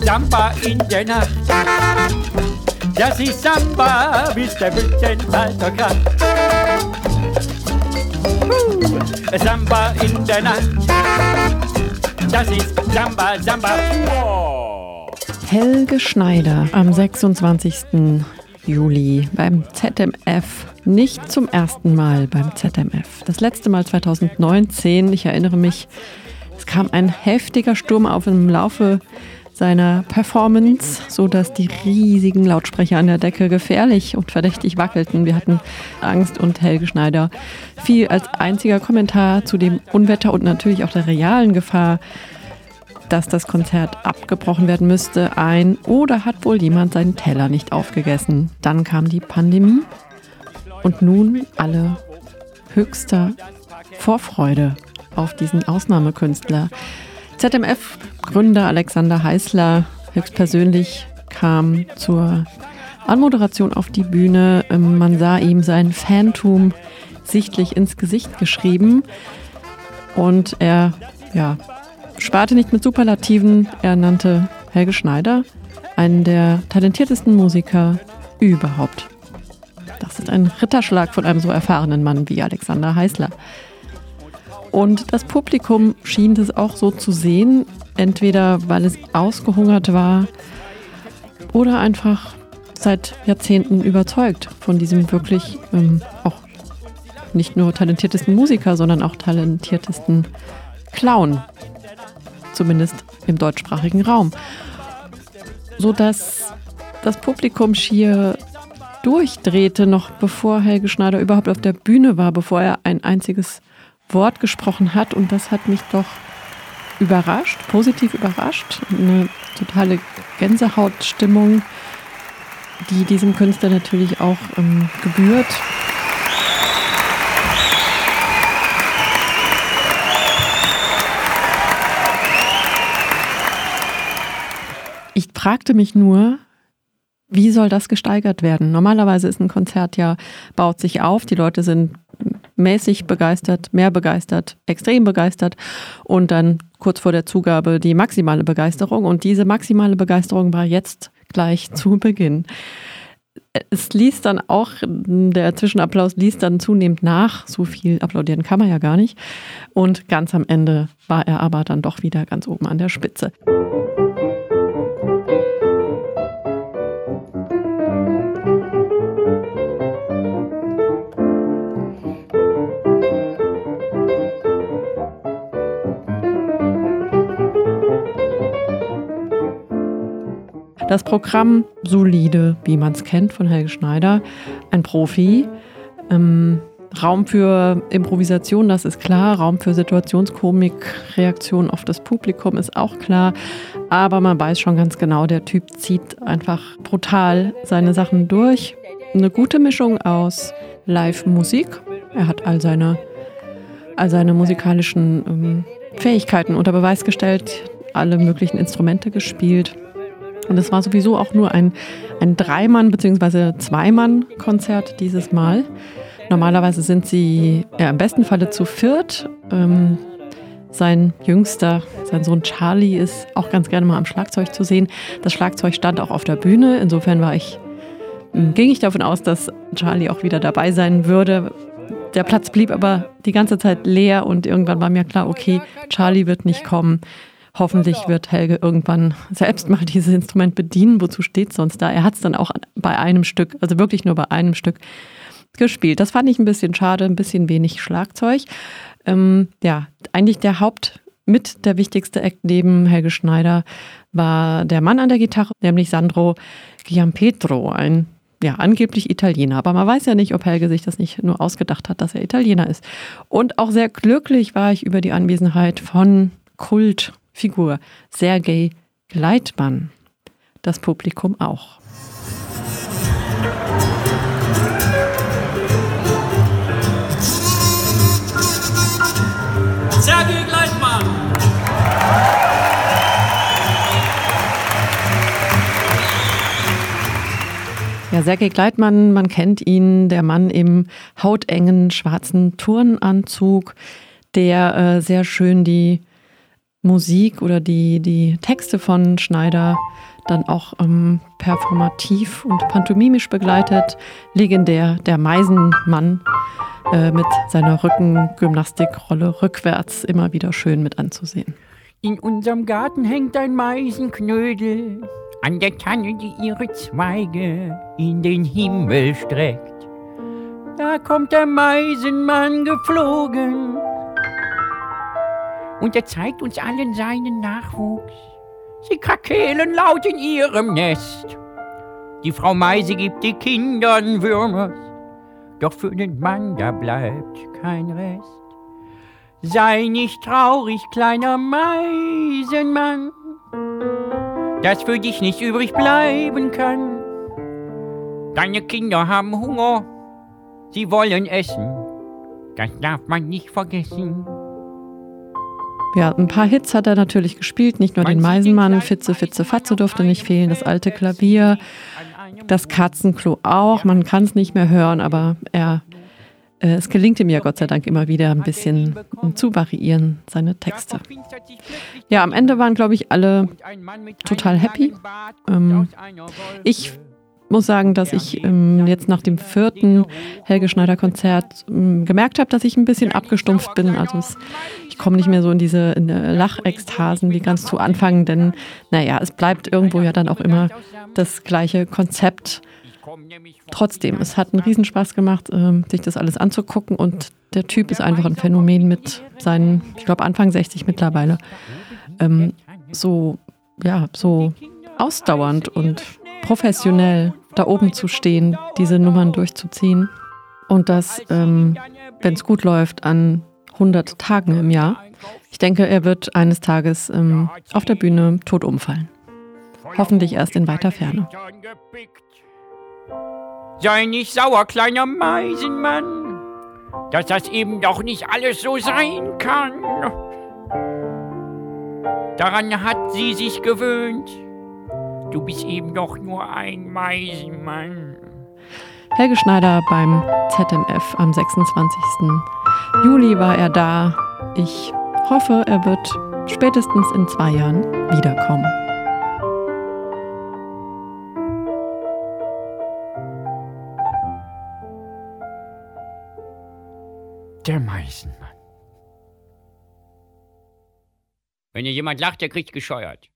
Samba in der Nacht. Das ist Samba, bis der Wüstenwalter kracht. Uh, Samba in der Nacht. Das ist Samba, Samba. Wow. Helge Schneider am 26. Juli beim ZMF. Nicht zum ersten Mal beim ZMF. Das letzte Mal 2019. Ich erinnere mich, es kam ein heftiger Sturm auf im Laufe seiner Performance, so dass die riesigen Lautsprecher an der Decke gefährlich und verdächtig wackelten. Wir hatten Angst und Helge Schneider fiel als einziger Kommentar zu dem Unwetter und natürlich auch der realen Gefahr, dass das Konzert abgebrochen werden müsste, ein oder hat wohl jemand seinen Teller nicht aufgegessen. Dann kam die Pandemie und nun alle höchster Vorfreude auf diesen Ausnahmekünstler. ZMF-Gründer Alexander Heißler höchstpersönlich kam zur Anmoderation auf die Bühne. Ähm, man sah ihm sein Phantom sichtlich ins Gesicht geschrieben und er ja, sparte nicht mit Superlativen. Er nannte Helge Schneider einen der talentiertesten Musiker überhaupt. Das ist ein Ritterschlag von einem so erfahrenen Mann wie Alexander Heißler. Und das Publikum schien das auch so zu sehen, entweder weil es ausgehungert war oder einfach seit Jahrzehnten überzeugt von diesem wirklich ähm, auch nicht nur talentiertesten Musiker, sondern auch talentiertesten Clown, zumindest im deutschsprachigen Raum. So dass das Publikum schier durchdrehte, noch bevor Helge Schneider überhaupt auf der Bühne war, bevor er ein einziges Wort gesprochen hat und das hat mich doch überrascht, positiv überrascht. Eine totale Gänsehautstimmung, die diesem Künstler natürlich auch ähm, gebührt. Ich fragte mich nur, wie soll das gesteigert werden? Normalerweise ist ein Konzert ja, baut sich auf, die Leute sind mäßig begeistert, mehr begeistert, extrem begeistert und dann kurz vor der Zugabe die maximale Begeisterung. Und diese maximale Begeisterung war jetzt gleich zu Beginn. Es ließ dann auch, der Zwischenapplaus ließ dann zunehmend nach. So viel applaudieren kann man ja gar nicht. Und ganz am Ende war er aber dann doch wieder ganz oben an der Spitze. Das Programm solide, wie man es kennt von Helge Schneider, ein Profi. Ähm, Raum für Improvisation, das ist klar. Raum für Situationskomik, Reaktion auf das Publikum ist auch klar. Aber man weiß schon ganz genau, der Typ zieht einfach brutal seine Sachen durch. Eine gute Mischung aus Live-Musik. Er hat all seine, all seine musikalischen ähm, Fähigkeiten unter Beweis gestellt, alle möglichen Instrumente gespielt. Und es war sowieso auch nur ein, ein Dreimann- bzw. Zweimann-Konzert dieses Mal. Normalerweise sind sie ja, im besten Falle zu viert. Ähm, sein jüngster, sein Sohn Charlie, ist auch ganz gerne mal am Schlagzeug zu sehen. Das Schlagzeug stand auch auf der Bühne. Insofern war ich, hm, ging ich davon aus, dass Charlie auch wieder dabei sein würde. Der Platz blieb aber die ganze Zeit leer und irgendwann war mir klar, okay, Charlie wird nicht kommen. Hoffentlich wird Helge irgendwann selbst mal dieses Instrument bedienen. Wozu steht es sonst da? Er hat es dann auch bei einem Stück, also wirklich nur bei einem Stück gespielt. Das fand ich ein bisschen schade, ein bisschen wenig Schlagzeug. Ähm, ja, eigentlich der Haupt mit der wichtigste Act neben Helge Schneider war der Mann an der Gitarre, nämlich Sandro Giampetro, ein ja, angeblich Italiener. Aber man weiß ja nicht, ob Helge sich das nicht nur ausgedacht hat, dass er Italiener ist. Und auch sehr glücklich war ich über die Anwesenheit von Kult Figur Sergei Gleitmann. Das Publikum auch. Sergei Gleitmann. Ja, Sergei Gleitmann, man kennt ihn, der Mann im hautengen schwarzen Turnanzug, der äh, sehr schön die Musik oder die, die Texte von Schneider dann auch ähm, performativ und pantomimisch begleitet. Legendär der Meisenmann äh, mit seiner Rückengymnastikrolle rückwärts immer wieder schön mit anzusehen. In unserem Garten hängt ein Meisenknödel an der Tanne, die ihre Zweige in den Himmel streckt. Da kommt der Meisenmann geflogen und er zeigt uns allen seinen Nachwuchs. Sie krakeelen laut in ihrem Nest. Die Frau Meise gibt die Kindern Würmer, doch für den Mann da bleibt kein Rest. Sei nicht traurig, kleiner Meisenmann, dass für dich nicht übrig bleiben kann. Deine Kinder haben Hunger, sie wollen essen, das darf man nicht vergessen. Ja, ein paar Hits hat er natürlich gespielt, nicht nur den Meisenmann, Fitze, Fitze, Fatze durfte nicht fehlen, das alte Klavier, das Katzenklo auch, man kann es nicht mehr hören, aber er, äh, es gelingt ihm ja Gott sei Dank immer wieder ein bisschen zu variieren, seine Texte. Ja, am Ende waren, glaube ich, alle total happy. Ähm, ich muss sagen, dass ich ähm, jetzt nach dem vierten Helge Schneider Konzert ähm, gemerkt habe, dass ich ein bisschen abgestumpft bin. Also es, ich komme nicht mehr so in diese in Lachekstasen wie ganz zu Anfang, denn naja, es bleibt irgendwo ja dann auch immer das gleiche Konzept. Trotzdem, es hat einen Riesenspaß gemacht, äh, sich das alles anzugucken und der Typ ist einfach ein Phänomen mit seinen, ich glaube Anfang 60 mittlerweile, ähm, so ja so ausdauernd und professionell da oben zu stehen, diese Nummern durchzuziehen und das, ähm, wenn es gut läuft, an 100 Tagen im Jahr. Ich denke, er wird eines Tages ähm, auf der Bühne tot umfallen. Hoffentlich erst in weiter Ferne. Sei nicht sauer, kleiner Meisenmann, dass das eben doch nicht alles so sein kann. Daran hat sie sich gewöhnt. Du bist eben doch nur ein Meisenmann. Helge Schneider beim ZMF am 26. Juli war er da. Ich hoffe, er wird spätestens in zwei Jahren wiederkommen. Der Meisenmann. Wenn hier jemand lacht, der kriegt gescheuert.